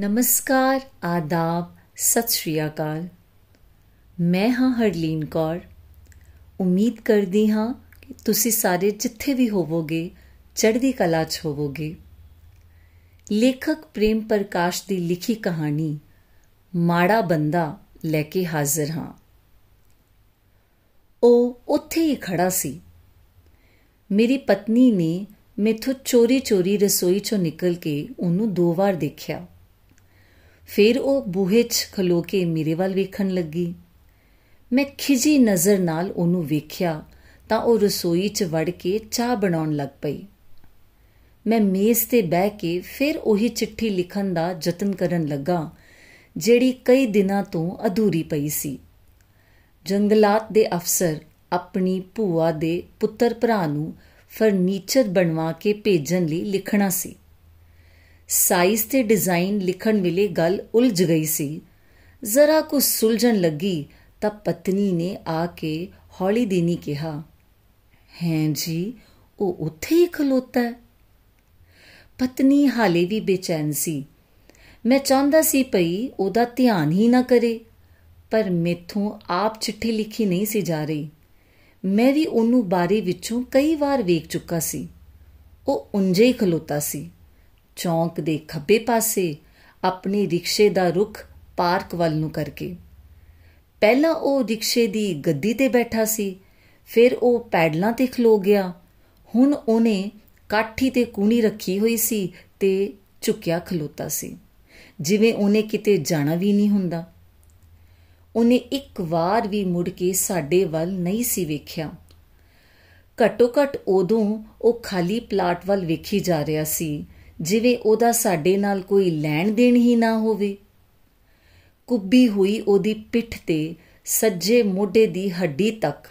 ਨਮਸਕਾਰ, ਆਦਾਬ, ਸਤਿ ਸ਼੍ਰੀ ਅਕਾਲ। ਮੈਂ ਹਾਂ ਹਰਲੀਨ ਕੌਰ। ਉਮੀਦ ਕਰਦੀ ਹਾਂ ਕਿ ਤੁਸੀਂ ਸਾਰੇ ਜਿੱਥੇ ਵੀ ਹੋਵੋਗੇ, ਚੜ੍ਹਦੀ ਕਲਾ 'ਚ ਹੋਵੋਗੇ। ਲੇਖਕ ਪ੍ਰੇਮ ਪ੍ਰਕਾਸ਼ ਦੀ ਲਿਖੀ ਕਹਾਣੀ, ਮਾੜਾ ਬੰਦਾ ਲੈ ਕੇ ਹਾਜ਼ਰ ਹਾਂ। ਉਹ ਉੱਥੇ ਹੀ ਖੜਾ ਸੀ। ਮੇਰੀ ਪਤਨੀ ਨੇ ਮੈਥੋਂ ਚੋਰੀ-ਚੋਰੀ ਰਸੋਈ 'ਚੋਂ ਨਿਕਲ ਕੇ ਉਹਨੂੰ ਦੋ ਵਾਰ ਦੇਖਿਆ। ਫਿਰ ਉਹ ਬੂਹੇ 'ਚ ਖਲੋ ਕੇ ਮੇਰੇ ਵੱਲ ਵੇਖਣ ਲੱਗੀ। ਮੈਂ ਖਿਜੀ ਨਜ਼ਰ ਨਾਲ ਉਹਨੂੰ ਵੇਖਿਆ ਤਾਂ ਉਹ ਰਸੋਈ 'ਚ ਵੜ ਕੇ ਚਾਹ ਬਣਾਉਣ ਲੱਗ ਪਈ। ਮੈਂ ਮੇਜ਼ ਤੇ ਬਹਿ ਕੇ ਫਿਰ ਉਹੀ ਚਿੱਠੀ ਲਿਖਣ ਦਾ ਯਤਨ ਕਰਨ ਲੱਗਾ, ਜਿਹੜੀ ਕਈ ਦਿਨਾਂ ਤੋਂ ਅਧੂਰੀ ਪਈ ਸੀ। ਜੰਗਲਾਤ ਦੇ ਅਫਸਰ ਆਪਣੀ ਭੂਆ ਦੇ ਪੁੱਤਰ ਭਰਾ ਨੂੰ ਫਰਨੀਚਰ ਬਣਵਾ ਕੇ ਭੇਜਣ ਲਈ ਲਿਖਣਾ ਸੀ। ਸਾਈਜ਼ ਤੇ ਡਿਜ਼ਾਈਨ ਲਿਖਣ ਵੇਲੇ ਗੱਲ ਉਲਝ ਗਈ ਸੀ। ਜ਼ਰਾ ਕੁ ਸੁਲਝਣ ਲੱਗੀ ਤਾਂ ਪਤਨੀ ਨੇ ਆ ਕੇ ਹੌਲੀ ਦੇਨੀ ਕਿਹਾ, ਹੈ ਜੀ, ਉਹ ਉੱਥੇ ਹੀ ਖਲੋਤਾ ਹੈ? ਪਤਨੀ ਹਾਲੇ ਵੀ ਬੇਚੈਨ ਸੀ। ਮੈਂ ਚਾਹੁੰਦਾ ਸੀ ਭਈ ਉਹਦਾ ਧਿਆਨ ਹੀ ਨਾ ਕਰੇ, ਪਰ ਮੇਥੋਂ ਆਪ ਚਿੱਠੀ ਲਿਖੀ ਨਹੀਂ ਸੀ ਜਾ ਰਹੀ। ਮੈਂ ਵੀ ਉਹਨੂੰ ਬਾਰੀ ਵਿੱਚੋਂ ਕਈ ਵਾਰ ਵੇਖ ਚੁੱਕਾ ਸੀ। ਉਹ ਉਂਝੇ ਹੀ ਖਲੋਤਾ ਸੀ। ਚੌਂਕ ਦੇ ਖੱਬੇ ਪਾਸੇ ਆਪਣੀ ਰਿਕਸ਼ੇ ਦਾ ਰੁਖ ਪਾਰਕ ਵੱਲ ਨੂੰ ਕਰਕੇ। ਪਹਿਲਾਂ ਉਹ ਰਿਕਸ਼ੇ ਦੀ ਗੱਦੀ ਤੇ ਬੈਠਾ ਸੀ, ਫਿਰ ਉਹ ਪੈਡਲਾਂ ਤੇ ਖਲੋ ਗਿਆ। ਹੁਣ ਉਹਨੇ ਕਾਠੀ ਤੇ ਕੂਣੀ ਰੱਖੀ ਹੋਈ ਸੀ ਤੇ ਝੁਕਿਆ ਖਲੋਤਾ ਸੀ। ਜਿਵੇਂ ਉਹਨੇ ਕਿਤੇ ਜਾਣਾ ਵੀ ਨਹੀਂ ਹੁੰਦਾ। ਉਹਨੇ ਇੱਕ ਵਾਰ ਵੀ ਮੁੜ ਕੇ ਸਾਡੇ ਵੱਲ ਨਹੀਂ ਸੀ ਵੇਖਿਆ। ਘੱਟੋ ਘੱਟ ਉਦੋਂ ਉਹ ਖਾਲੀ ਪਲਾਟ ਵੱਲ ਵੇਖੀ ਜਾ ਰਿਹਾ ਸੀ। ਜਿਵੇਂ ਉਹਦਾ ਸਾਡੇ ਨਾਲ ਕੋਈ ਲੈਣ ਦੇਣ ਹੀ ਨਾ ਹੋਵੇ। ਕੁੱਬੀ ਹੋਈ ਉਹਦੀ ਪਿੱਠ ਤੇ ਸੱਜੇ ਮੋਢੇ ਦੀ ਹੱਡੀ ਤੱਕ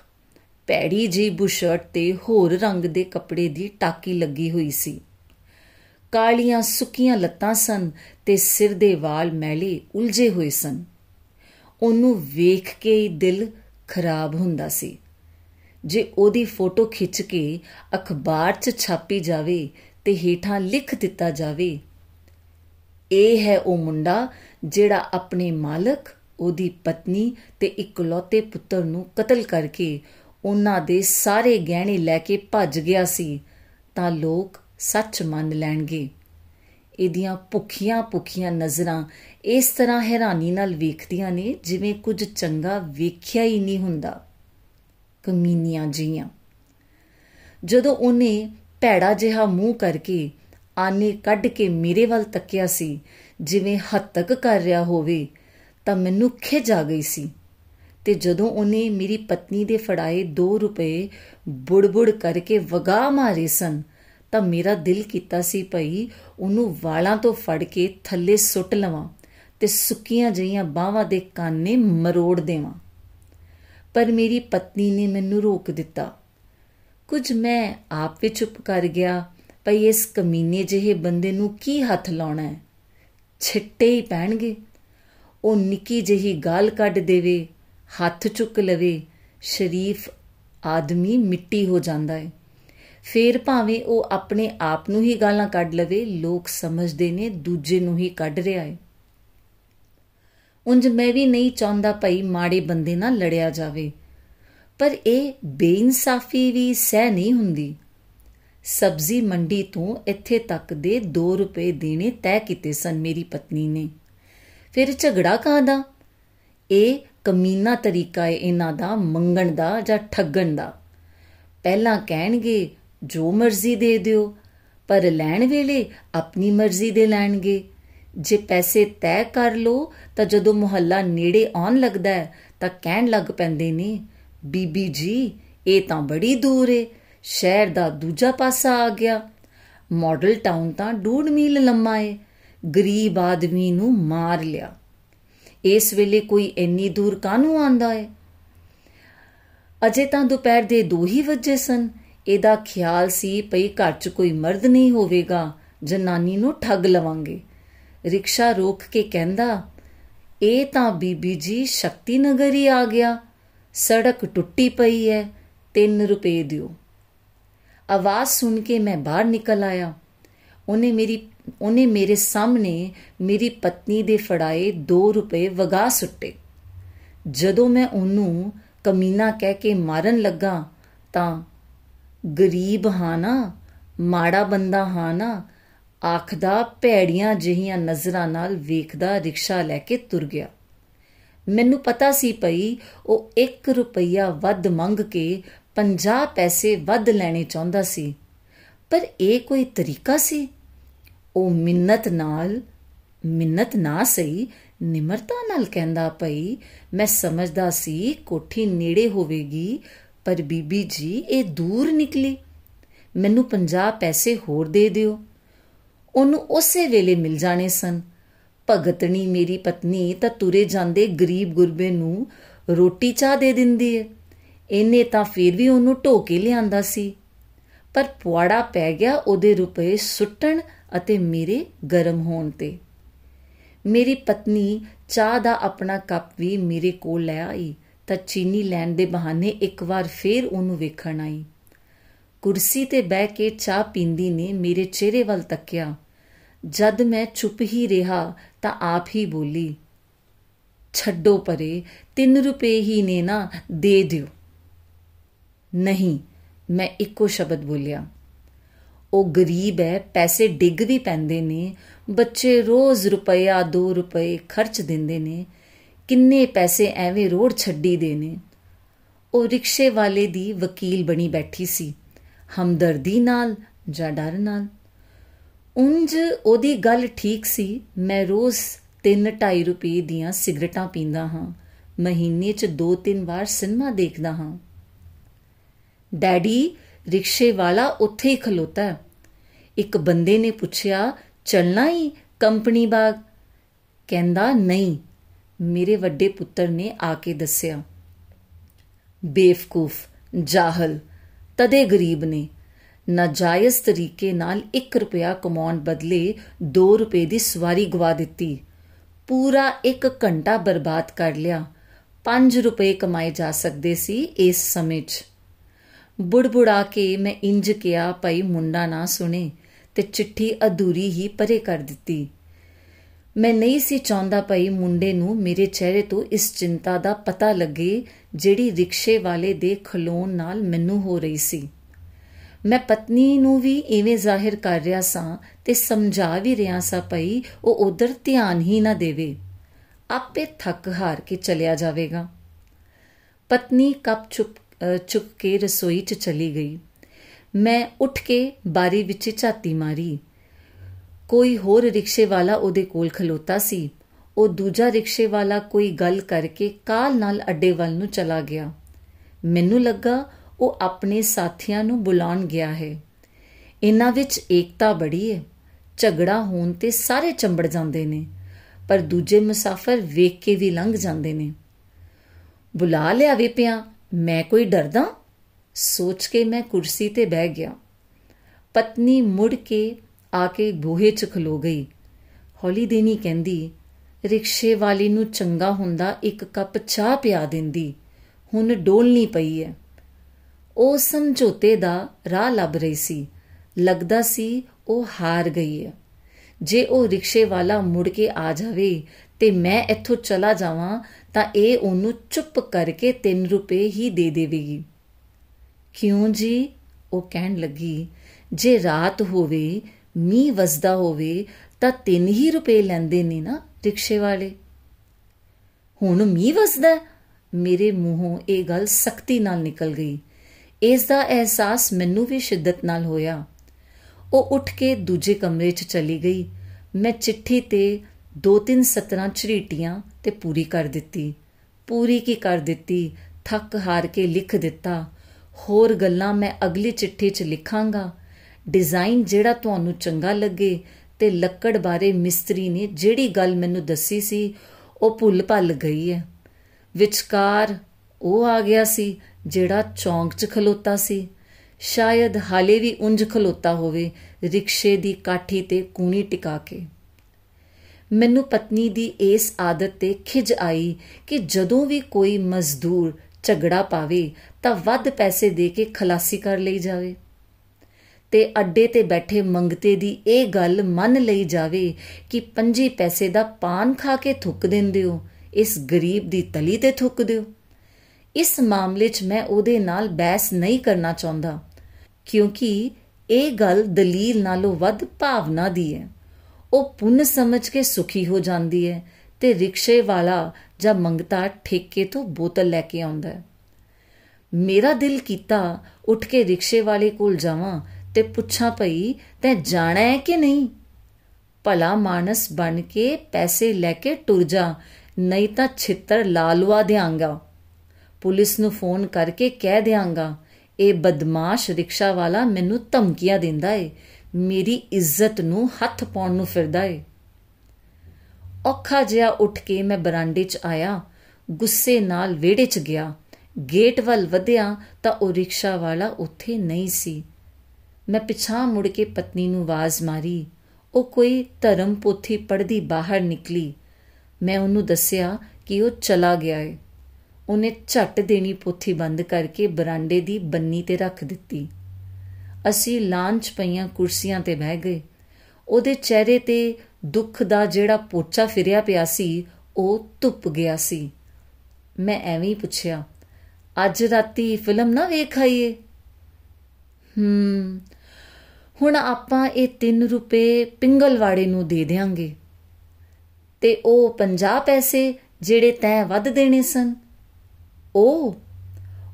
ਪੈੜੀ ਜੀ ਬੁਸ਼ਰਟ ਤੇ ਹੋਰ ਰੰਗ ਦੇ ਕੱਪੜੇ ਦੀ ਟਾਕੀ ਲੱਗੀ ਹੋਈ ਸੀ। ਕਾਲੀਆਂ ਸੁੱਕੀਆਂ ਲੱਤਾਂ ਸਨ ਤੇ ਸਿਰ ਦੇ ਵਾਲ ਮੈਲੇ ਉਲਝੇ ਹੋਏ ਸਨ। ਉਹਨੂੰ ਵੇਖ ਕੇ ਹੀ ਦਿਲ ਖਰਾਬ ਹੁੰਦਾ ਸੀ। ਜੇ ਉਹਦੀ ਫੋਟੋ ਖਿੱਚ ਕੇ ਅਖਬਾਰ 'ਚ ਛਾਪੀ ਜਾਵੇ ਤੇ ਹੇਠਾਂ ਲਿਖ ਦਿੱਤਾ ਜਾਵੇ। ਇਹ ਹੈ ਉਹ ਮੁੰਡਾ ਜਿਹੜਾ ਆਪਣੇ ਮਾਲਕ, ਉਹਦੀ ਪਤਨੀ ਤੇ ਇਕਲੌਤੇ ਪੁੱਤਰ ਨੂੰ ਕਤਲ ਕਰਕੇ ਉਹਨਾਂ ਦੇ ਸਾਰੇ ਗਹਿਣੇ ਲੈ ਕੇ ਭੱਜ ਗਿਆ ਸੀ, ਤਾਂ ਲੋਕ ਸੱਚ ਮੰਨ ਲੈਣਗੇ। ਇਹਦੀਆਂ ਭੁੱਖੀਆਂ ਭੁੱਖੀਆਂ ਨਜ਼ਰਾਂ ਇਸ ਤਰ੍ਹਾਂ ਹੈਰਾਨੀ ਨਾਲ ਵੇਖਦੀਆਂ ਨੇ ਜਿਵੇਂ ਕੁਝ ਚੰਗਾ ਵੇਖਿਆ ਹੀ ਨਹੀਂ ਹੁੰਦਾ। ਕਮੀਨੀਆਂ ਜੀਆਂ ਜਦੋਂ ਉਹਨੇ ਭੈੜਾ ਜਿਹਾ ਮੂੰਹ ਕਰਕੇ ਆਨੇ ਕੱਢ ਕੇ ਮੇਰੇ ਵੱਲ ਤੱਕਿਆ ਸੀ, ਜਿਵੇਂ ਹੱਤਕ ਕਰ ਰਿਹਾ ਹੋਵੇ, ਤਾਂ ਮੈਨੂੰ ਖਿਜ ਆ ਗਈ ਸੀ। ਤੇ ਜਦੋਂ ਉਹਨੇ ਮੇਰੀ ਪਤਨੀ ਦੇ ਫੜਾਏ 2 ਰੁਪਏ ਬੁੜਬੁੜ ਕਰਕੇ ਵਗਾ ਮਾਰੇ ਸਨ, ਤਾਂ ਮੇਰਾ ਦਿਲ ਕੀਤਾ ਸੀ ਭਈ ਉਹਨੂੰ ਵਾਲਾਂ ਤੋਂ ਫੜ ਕੇ ਥੱਲੇ ਸੁੱਟ ਲਵਾਂ ਤੇ ਸੁੱਕੀਆਂ ਜਈਆਂ ਬਾਹਾਂ ਦੇ ਕਾਨੇ ਮਰੋੜ ਦੇਵਾਂ। ਪਰ ਮੇਰੀ ਪਤਨੀ ਨੇ ਮੈਨੂੰ ਰੋਕ ਦਿੱਤਾ। ਕੁਝ ਮੈਂ ਆਪ ਵੀ ਚੁੱਪ ਕਰ ਗਿਆ, ਭਈ ਇਸ ਕਮੀਨੇ ਜਿਹੇ ਬੰਦੇ ਨੂੰ ਕੀ ਹੱਥ ਲਾਉਣਾ ਹੈ? ਛਿੱਟੇ ਹੀ ਪੈਣਗੇ। ਉਹ ਨਿੱਕੀ ਜਿਹੀ ਗਾਲ ਕੱਢ ਦੇਵੇ, ਹੱਥ ਚੁੱਕ ਲਵੇ, ਸ਼ਰੀਫ ਆਦਮੀ ਮਿੱਟੀ ਹੋ ਜਾਂਦਾ ਹੈ। ਫੇਰ ਭਾਵੇਂ ਉਹ ਆਪਣੇ ਆਪ ਨੂੰ ਹੀ ਗਾਲਾਂ ਕੱਢ ਲਵੇ, ਲੋਕ ਸਮਝਦੇ ਨੇ ਦੂਜੇ ਨੂੰ ਹੀ ਕੱਢ ਰਿਹਾ ਹੈ। ਉਂਝ ਮੈਂ ਵੀ ਨਹੀਂ ਚਾਹੁੰਦਾ ਭਈ ਮਾੜੇ ਬੰਦੇ ਨਾਲ ਲੜਿਆ ਜਾਵੇ। ਪਰ ਇਹ ਬੇਇਨਸਾਫੀ ਵੀ ਸਹਿ ਨਹੀਂ ਹੁੰਦੀ। ਸਬਜ਼ੀ ਮੰਡੀ ਤੋਂ ਇੱਥੇ ਤੱਕ ਦੇ 2 ਰੁਪਏ ਦੇਣੇ ਤੈਅ ਕੀਤੇ ਸਨ ਮੇਰੀ ਪਤਨੀ ਨੇ। ਫਿਰ ਝਗੜਾ ਕਾਦਾ ਇਹ ਕਮੀਨਾ ਤਰੀਕਾ ਹੈ ਇਹਨਾਂ ਦਾ ਮੰਗਣ ਦਾ ਜਾਂ ਠੱਗਣ ਦਾ। ਪਹਿਲਾਂ ਕਹਿਣਗੇ, ਜੋ ਮਰਜ਼ੀ ਦੇ ਦਿਓ, ਪਰ ਲੈਣ ਵੇਲੇ ਆਪਣੀ ਮਰਜ਼ੀ ਦੇ ਲੈਣਗੇ। ਜੇ ਪੈਸੇ ਤੈਅ ਕਰ ਲੋ ਤਾਂ ਜਦੋਂ ਮੁਹੱਲਾ ਨੇੜੇ ਆਉਣ ਲੱਗਦਾ ਹੈ ਤਾਂ ਕਹਿਣ ਲੱਗ ਪੈਂਦੇ ਨੇ ਬੀਬੀ ਜੀ, ਇਹ ਤਾਂ ਬੜੀ ਦੂਰ ਏ। ਸ਼ਹਿਰ ਦਾ ਦੂਜਾ ਪਾਸਾ ਆ ਗਿਆ। ਮਾਡਲ ਟਾਊਨ ਤਾਂ ਡੂਢ ਮੀਲ ਲੰਮਾ ਏ। ਗਰੀਬ ਆਦਮੀ ਨੂੰ ਮਾਰ ਲਿਆ। ਇਸ ਵੇਲੇ ਕੋਈ ਇੰਨੀ ਦੂਰ ਕਾਹਨੂੰ ਆਂਦਾ ਏ? ਅਜੇ ਤਾਂ ਦੁਪਹਿਰ ਦੇ 2 ਹੀ ਵਜੇ ਸਨ। ਇਹਦਾ ਖਿਆਲ ਸੀ ਪਈ ਘਰ 'ਚ ਕੋਈ ਮਰਦ ਨਹੀਂ ਹੋਵੇਗਾ। ਜਨਾਨੀ ਨੂੰ ਠੱਗ ਲਵਾਂਗੇ। ਰਿਕਸ਼ਾ ਰੋਕ ਕੇ ਕਹਿੰਦਾ, ਇਹ ਤਾਂ ਬੀਬੀ ਜੀ ਸ਼ਕਤੀ ਨਗਰ ਹੀ ਆ ਗਿਆ। ਸੜਕ ਟੁੱਟੀ ਪਈ ਹੈ 3 ਰੁਪਏ ਦਿਓ। ਆਵਾਜ਼ ਸੁਣ ਕੇ ਮੈਂ ਬਾਹਰ ਨਿਕਲ ਆਇਆ। ਉਹਨੇ ਮੇਰੀ, ਉਹਨੇ ਮੇਰੇ ਸਾਹਮਣੇ ਮੇਰੀ ਪਤਨੀ ਦੇ ਫੜਾਏ 2 ਰੁਪਏ ਵਗਾ ਸੁੱਟੇ। ਜਦੋਂ ਮੈਂ ਉਹਨੂੰ ਕਮੀਨਾ ਕਹਿ ਕੇ ਮਾਰਨ ਲੱਗਾ ਤਾਂ ਗਰੀਬ ਹਾਂ ਨਾ, ਮਾੜਾ ਬੰਦਾ ਹਾਂ ਨਾ, ਆਖਦਾ ਭੈੜੀਆਂ ਜਿਹੀਆਂ ਨਜ਼ਰਾਂ ਨਾਲ ਵੇਖਦਾ ਰਿਕਸ਼ਾ ਲੈ ਕੇ ਤੁਰ ਗਿਆ। ਮੈਨੂੰ ਪਤਾ ਸੀ ਪਈ ਉਹ 1 ਰੁਪਈਆ ਵੱਧ ਮੰਗ ਕੇ 50 ਪੈਸੇ ਵੱਧ ਲੈਣੇ ਚਾਹੁੰਦਾ ਸੀ। ਪਰ ਇਹ ਕੋਈ ਤਰੀਕਾ ਸੀ? ਉਹ ਮਿੰਨਤ ਨਾਲ, ਮਿੰਨਤ ਨਾ ਸਹੀ, ਨਿਮਰਤਾ ਨਾਲ ਕਹਿੰਦਾ ਪਈ ਮੈਂ ਸਮਝਦਾ ਸੀ ਕੋਠੀ ਨੇੜੇ ਹੋਵੇਗੀ, ਪਰ ਬੀਬੀ ਜੀ, ਇਹ ਦੂਰ ਨਿਕਲੀ। ਮੈਨੂੰ 50 ਪੈਸੇ ਹੋਰ ਦੇ ਦਿਓ। ਉਹਨੂੰ ਉਸੇ ਵੇਲੇ ਮਿਲ ਜਾਣੇ ਸਨ। ਭਗਤਣੀ ਮੇਰੀ ਪਤਨੀ ਤਾਂ ਤੁਰੇ ਜਾਂਦੇ ਗਰੀਬ ਗੁਰਬੇ ਨੂੰ ਰੋਟੀ ਚਾਹ ਦੇ ਦਿੰਦੀ ਏ। ਇਹਨੇ ਤਾਂ ਫਿਰ ਵੀ ਉਹਨੂੰ ਢੋਕੇ ਲਿਆਂਦਾ ਸੀ। ਪਰ ਪੁਆੜਾ ਪੈ ਗਿਆ ਉਹਦੇ ਰੁਪਏ ਸੁੱਟਣ ਅਤੇ ਮੇਰੇ ਗਰਮ ਹੋਣ ਤੇ। ਮੇਰੀ ਪਤਨੀ ਚਾਹ ਦਾ ਆਪਣਾ ਕੱਪ ਵੀ ਮੇਰੇ ਕੋਲ ਲੈ ਆਈ ਤਾਂ ਚੀਨੀ ਲੈਣ ਦੇ ਬਹਾਨੇ ਇੱਕ ਵਾਰ ਫੇਰ ਉਹਨੂੰ ਵੇਖਣ ਆਈ। ਕੁਰਸੀ ਤੇ ਬਹਿ ਕੇ ਚਾਹ ਪੀਂਦੀ ਨੇ ਮੇਰੇ ਚਿਹਰੇ ਵੱਲ ਤੱਕਿਆ। ਜਦ ਮੈਂ ਚੁੱਪ ਹੀ ਰਿਹਾ ਤਾਂ ਆਪ ਹੀ ਬੋਲੀ, ਛੱਡੋ ਪਰੇ 3 ਰੁਪਏ ਹੀ ਨੇ ਨਾ, ਦੇ ਦਿਓ। ਨਹੀਂ, ਮੈਂ ਇੱਕੋ ਸ਼ਬਦ ਬੋਲਿਆ। ਉਹ ਗਰੀਬ ਹੈ, ਪੈਸੇ ਡਿੱਗ ਵੀ ਪੈਂਦੇ ਨੇ, ਬੱਚੇ ਰੋਜ਼ ਰੁਪਇਆ 2 ਰੁਪਏ ਖਰਚ ਦਿੰਦੇ ਨੇ, ਕਿੰਨੇ ਪੈਸੇ ਐਵੇਂ ਰੋੜ ਛੱਡੀ ਦੇ ਨੇ। ਉਹ ਰਿਕਸ਼ੇ ਵਾਲੇ ਦੀ ਵਕੀਲ ਬਣੀ ਬੈਠੀ ਸੀ, ਹਮਦਰਦੀ ਨਾਲ ਜਾਂ ਡਰ ਨਾਲ। ਉੰਜ ਉਹਦੀ ਗੱਲ ਠੀਕ ਸੀ, ਮੈਂ ਰੋਜ਼ 3-2.5 ਰੁਪਏ ਦੀਆਂ ਸਿਗਰਟਾਂ ਪੀਂਦਾ ਹਾਂ। ਮਹੀਨੇ 'ਚ 2-3 ਵਾਰ ਸਿਨੇਮਾ ਦੇਖਦਾ ਹਾਂ। ਡੈਡੀ ਰਿਕਸ਼ੇ ਵਾਲਾ ਉੱਥੇ ਹੀ ਖਲੋਤਾ। ਹੈ ਇੱਕ ਬੰਦੇ ਨੇ ਪੁੱਛਿਆ, ਚੱਲਣਾ ਹੀ ਕੰਪਨੀ ਬਾਗ? ਕਹਿੰਦਾ, ਨਹੀਂ। ਮੇਰੇ ਵੱਡੇ ਪੁੱਤਰ ਨੇ ਆ ਕੇ ਦੱਸਿਆ, ਬੇਵਕੂਫ, ਜਾਹਲ, ਤਦੇ ਗਰੀਬ ਨੇ। ਨਾਜਾਇਜ਼ ਤਰੀਕੇ ਨਾਲ 1 ਰੁਪਿਆ ਕਮਾਉਣ ਬਦਲੇ 2 ਰੁਪਏ ਦੀ ਸਵਾਰੀ ਗਵਾ ਦਿੱਤੀ। ਪੂਰਾ 1 ਘੰਟਾ ਬਰਬਾਦ ਕਰ ਲਿਆ। 5 ਰੁਪਏ ਕਮਾਏ ਜਾ ਸਕਦੇ ਸੀ ਇਸ ਸਮੇਂ 'ਚ। ਬੁੜਬੁੜਾ ਕੇ ਮੈਂ ਇੰਜ ਕਿਹਾ, ਭਾਈ ਮੁੰਡਾ ਨਾ ਸੁਣੇ ਤੇ ਚਿੱਠੀ ਅਧੂਰੀ ਹੀ ਪਰੇ ਕਰ ਦਿੱਤੀ। ਮੈਂ ਨਹੀਂ ਸੀ ਚਾਹੁੰਦਾ ਭਾਈ ਮੁੰਡੇ ਨੂੰ ਮੇਰੇ ਚਿਹਰੇ ਤੋਂ ਇਸ ਚਿੰਤਾ ਦਾ ਪਤਾ ਲੱਗੇ ਜਿਹੜੀ ਰਿਕਸ਼ੇ ਵਾਲੇ ਦੇ ਖਲੋਣ ਨਾਲ ਮੈਨੂੰ ਹੋ ਰਹੀ ਸੀ। ਮੈਂ ਪਤਨੀ ਨੂੰ ਵੀ ਐਵੇਂ ਜ਼ਾਹਿਰ ਕਰ ਰਿਹਾ ਸਾਂ ਤੇ ਸਮਝਾ ਵੀ ਰਿਹਾ ਸਾਂ ਭਈ ਉਹ ਉਧਰ ਧਿਆਨ ਹੀ ਨਾ ਦੇਵੇ। ਆਪੇ ਥੱਕ ਹਾਰ ਕੇ ਚਲਿਆ ਜਾਵੇਗਾ। ਪਤਨੀ ਕੱਪ ਚੁੱਪ ਚੁੱਕ ਕੇ ਰਸੋਈ 'ਚ ਚਲੀ ਗਈ। ਮੈਂ ਉੱਠ ਕੇ ਬਾਰੀ ਵਿੱਚ ਝਾਤੀ ਮਾਰੀ। ਕੋਈ ਹੋਰ ਰਿਕਸ਼ੇ ਵਾਲਾ ਉਹਦੇ ਕੋਲ ਖਲੋਤਾ ਸੀ। ਉਹ ਦੂਜਾ ਰਿਕਸ਼ੇ ਵਾਲਾ ਕੋਈ ਗੱਲ ਕਰਕੇ ਕਾਲ ਨਾਲ ਅੱਡੇ ਵੱਲ ਨੂੰ ਚਲਾ ਗਿਆ। ਮੈਨੂੰ ਲੱਗਾ ਉਹ ਆਪਣੇ ਸਾਥੀਆਂ ਨੂੰ ਬੁਲਾਉਣ ਗਿਆ ਹੈ। ਇਹਨਾਂ ਵਿੱਚ ਏਕਤਾ ਬੜੀ ਹੈ ਝਗੜਾ ਹੋਣ ਤੇ ਸਾਰੇ ਚੰਬੜ ਜਾਂਦੇ ਨੇ, ਪਰ ਦੂਜੇ ਮੁਸਾਫਰ ਵੇਖ ਕੇ ਵੀ ਲੰਘ ਜਾਂਦੇ ਨੇ। ਬੁਲਾ ਲਿਆ ਵੇ ਪਿਆ, ਮੈਂ ਕੋਈ ਡਰਦਾ? ਸੋਚ ਕੇ ਮੈਂ ਕੁਰਸੀ ਤੇ ਬਹਿ ਗਿਆ। ਪਤਨੀ ਮੁੜ ਕੇ ਆ ਕੇ ਬੂਹੇ 'ਚ ਖਲੋ ਗਈ। ਹੌਲੀ ਦੇਨੀ ਕਹਿੰਦੀ, ਰਿਕਸ਼ੇ ਵਾਲੀ ਨੂੰ ਚੰਗਾ ਹੁੰਦਾ ਇੱਕ ਕੱਪ ਚਾਹ ਪਿਆ ਦਿੰਦੀ, ਹੁਣ ਡੋਲਣੀ ਪਈ ਹੈ ਉਹ ਸਮਝੌਤੇ ਦਾ ਰਾਹ ਲੱਭ ਰਹੀ ਸੀ। ਲੱਗਦਾ ਸੀ ਉਹ ਹਾਰ ਗਈ ਹੈ। ਜੇ ਉਹ ਰਿਕਸ਼ੇ ਵਾਲਾ ਮੁੜ ਕੇ ਆ ਜਾਵੇ ਤੇ ਮੈਂ ਇੱਥੋਂ ਚਲਾ ਜਾਵਾਂ, ਤਾਂ ਇਹ ਉਹਨੂੰ ਚੁੱਪ ਕਰਕੇ 3 ਰੁਪਏ ਹੀ ਦੇ ਦੇਵੇਗੀ। ਕਿਉਂ ਜੀ? ਉਹ ਕਹਿਣ ਲੱਗੀ, ਜੇ ਰਾਤ ਹੋਵੇ, ਮੀਂਹ ਵਸਦਾ ਹੋਵੇ, ਤਾਂ 3 ਹੀ ਰੁਪਏ ਲੈਂਦੇ ਨੇ ਨਾ ਰਿਕਸ਼ੇ ਵਾਲੇ। ਹੁਣ ਮੀਂਹ ਵਸਦਾ? ਮੇਰੇ ਮੂੰਹੋਂ ਇਹ ਗੱਲ ਸਖਤੀ ਨਾਲ ਨਿਕਲ ਗਈ। ਇਸ ਦਾ ਅਹਿਸਾਸ ਮੈਨੂੰ ਵੀ ਸ਼ਿੱਦਤ ਨਾਲ ਹੋਇਆ। ਉਹ ਉੱਠ ਕੇ ਦੂਜੇ ਕਮਰੇ 'ਚ ਚਲੀ ਗਈ। ਮੈਂ ਚਿੱਠੀ ਤੇ ਦੋ ਤਿੰਨ ਸਤਰਾਂ ਝਰੀਟੀਆਂ ਤੇ ਪੂਰੀ ਕਰ ਦਿੱਤੀ। ਪੂਰੀ ਕੀ ਕਰ ਦਿੱਤੀ? ਥੱਕ ਹਾਰ ਕੇ ਲਿਖ ਦਿੱਤਾ। ਹੋਰ ਗੱਲਾਂ ਮੈਂ ਅਗਲੀ ਚਿੱਠੀ 'ਚ ਲਿਖਾਂਗਾ। ਡਿਜ਼ਾਈਨ ਜਿਹੜਾ ਤੁਹਾਨੂੰ ਚੰਗਾ ਲੱਗੇ ਤੇ ਲੱਕੜ ਬਾਰੇ ਮਿਸਤਰੀ ਨੇ ਜਿਹੜੀ ਗੱਲ ਮੈਨੂੰ ਦੱਸੀ ਸੀ, ਉਹ ਭੁੱਲ ਭੱਲ ਗਈ ਹੈ। ਵਿਚਕਾਰ ਉਹ ਆ ਗਿਆ ਸੀ। ਜਿਹੜਾ ਚੌਂਕ 'ਚ ਖਲੋਤਾ ਸੀ। ਸ਼ਾਇਦ ਹਾਲੇ ਵੀ ਉਂਝ ਖਲੋਤਾ ਹੋਵੇ ਰਿਕਸ਼ੇ ਦੀ ਕਾਠੀ ਤੇ ਕੂਣੀ ਟਿਕਾ ਕੇ। ਮੈਨੂੰ ਪਤਨੀ ਦੀ ਇਸ ਆਦਤ ਤੇ ਖਿਜ ਆਈ ਕਿ ਜਦੋਂ ਵੀ ਕੋਈ ਮਜ਼ਦੂਰ ਝਗੜਾ ਪਾਵੇ ਤਾਂ ਵੱਧ ਪੈਸੇ ਦੇ ਕੇ ਖਲਾਸੀ ਕਰ ਲਈ ਜਾਵੇ। ਤੇ ਅੱਡੇ ਤੇ ਬੈਠੇ ਮੰਗਤੇ ਦੀ ਇਹ ਗੱਲ ਮੰਨ ਲਈ ਜਾਵੇ ਕਿ ਪੰਜੀ ਪੈਸੇ ਦਾ ਪਾਨ ਖਾ ਕੇ ਥੁੱਕ ਦਿੰਦੇ ਹੋ, ਇਸ ਗਰੀਬ ਦੀ ਤਲੀ ਤੇ ਥੁੱਕ ਦਿਓ। ਇਸ ਮਾਮਲੇ 'ਚ ਮੈਂ ਉਹਦੇ ਨਾਲ ਬਹਿਸ ਨਹੀਂ ਕਰਨਾ ਚਾਹੁੰਦਾ, ਕਿਉਂਕਿ ਇਹ ਗੱਲ ਦਲੀਲ ਨਾਲੋਂ ਵੱਧ ਭਾਵਨਾ ਦੀ ਹੈ। ਉਹ ਪੁੰਨ ਸਮਝ ਕੇ ਸੁਖੀ ਹੋ ਜਾਂਦੀ ਹੈ ਤੇ ਰਿਕਸ਼ੇ ਵਾਲਾ ਜਾਂ ਮੰਗਤਾ ਠੇਕੇ ਤੋਂ ਬੋਤਲ ਲੈ ਕੇ ਆਉਂਦਾ ਹੈ। ਮੇਰਾ ਦਿਲ ਕੀਤਾ ਉੱਠ ਕੇ ਰਿਕਸ਼ੇ ਵਾਲੇ ਕੋਲ ਜਾਵਾਂ ਤੇ ਪੁੱਛਾਂ ਭਈ, ਤੈਂ ਜਾਣਾ ਹੈ ਕਿ ਨਹੀਂ? ਭਲਾ ਮਾਨਸ ਬਣ ਕੇ ਪੈਸੇ ਲੈ ਕੇ ਟੁਰ ਜਾ, ਨਹੀਂ ਤਾਂ ਛਿੱਤਰ ਲਾਲਵਾ ਦਿਆਂਗਾ। ਪੁਲਿਸ ਨੂੰ ਫੋਨ ਕਰਕੇ ਕਹਿ ਦਿਆਂਗਾ, ਇਹ ਬਦਮਾਸ਼ ਰਿਕਸ਼ਾ ਵਾਲਾ ਮੈਨੂੰ ਧਮਕੀਆਂ ਦਿੰਦਾ ਏ, ਮੇਰੀ ਇੱਜ਼ਤ ਨੂੰ ਹੱਥ ਪਾਉਣ ਨੂੰ ਫਿਰਦਾ ਏ। ਔਖਾ ਜਿਹਾ ਉੱਠ ਕੇ ਮੈਂ ਬਰਾਂਡੇ 'ਚ ਆਇਆ, ਗੁੱਸੇ ਨਾਲ ਵਿਹੜੇ 'ਚ ਗਿਆ, ਗੇਟ ਵੱਲ ਵਧਿਆ ਤਾਂ ਉਹ ਰਿਕਸ਼ਾ ਵਾਲਾ ਉੱਥੇ ਨਹੀਂ ਸੀ। ਮੈਂ ਪਿਛਾਂ ਮੁੜ ਕੇ ਪਤਨੀ ਨੂੰ ਆਵਾਜ਼ ਮਾਰੀ, ਉਹ ਕੋਈ ਧਰਮ ਪੋਥੀ ਪੜਦੀ ਬਾਹਰ ਨਿਕਲੀ। ਮੈਂ ਉਹਨੂੰ ਦੱਸਿਆ ਕਿ ਉਹ ਚਲਾ ਗਿਆ ਏ। ਉਹਨੇ ਝੱਟ ਦੇਣੀ ਪੋਥੀ ਬੰਦ ਕਰਕੇ ਬਰਾਂਡੇ ਦੀ ਬੰਨੀ ਤੇ ਰੱਖ ਦਿੱਤੀ। ਅਸੀਂ ਲਾਂਚ ਪਈਆਂ ਕੁਰਸੀਆਂ ਤੇ ਬਹਿ ਗਏ। ਉਹਦੇ ਚਿਹਰੇ ਤੇ ਦੁੱਖ ਦਾ ਜਿਹੜਾ ਪੋਚਾ ਫਿਰਿਆ ਪਿਆ ਸੀ, ਉਹ ਧੁੱਪ ਗਿਆ ਸੀ। ਮੈਂ ਐਵੇਂ ਹੀ ਪੁੱਛਿਆ, ਅੱਜ ਰਾਤੀ ਫਿਲਮ ਨਾ ਵੇਖ ਆਈਏ? ਹੂੰ, ਹੁਣ ਆਪਾਂ ਇਹ 3 ਰੁਪਏ ਪਿੰਗਲਵਾੜੇ ਨੂੰ ਦੇ ਦੇਾਂਗੇ ਤੇ ਉਹ 50 ਪੈਸੇ ਜਿਹੜੇ ਤੈਂ ਵੱਧ ਦੇਣੇ ਸਨ। ਉਹ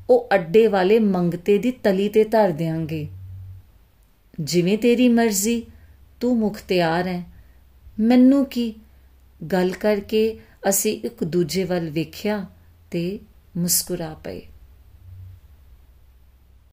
ਉਹ ਅੱਡੇ ਵਾਲੇ ਮੰਗਤੇ ਦੀ ਤਲੀ ਤੇ ਧਰ ਦੇਾਂਗੇ ਜਿਵੇਂ ਤੇਰੀ ਮਰਜ਼ੀ, ਤੂੰ ਮੁਖਤਿਆਰ ਹੈ। ਮੈਨੂੰ ਕੀ? ਗੱਲ ਕਰਕੇ ਅਸੀਂ ਇੱਕ ਦੂਜੇ ਵੱਲ ਵੇਖਿਆ ਤੇ ਮੁਸਕਰਾ ਪਏ।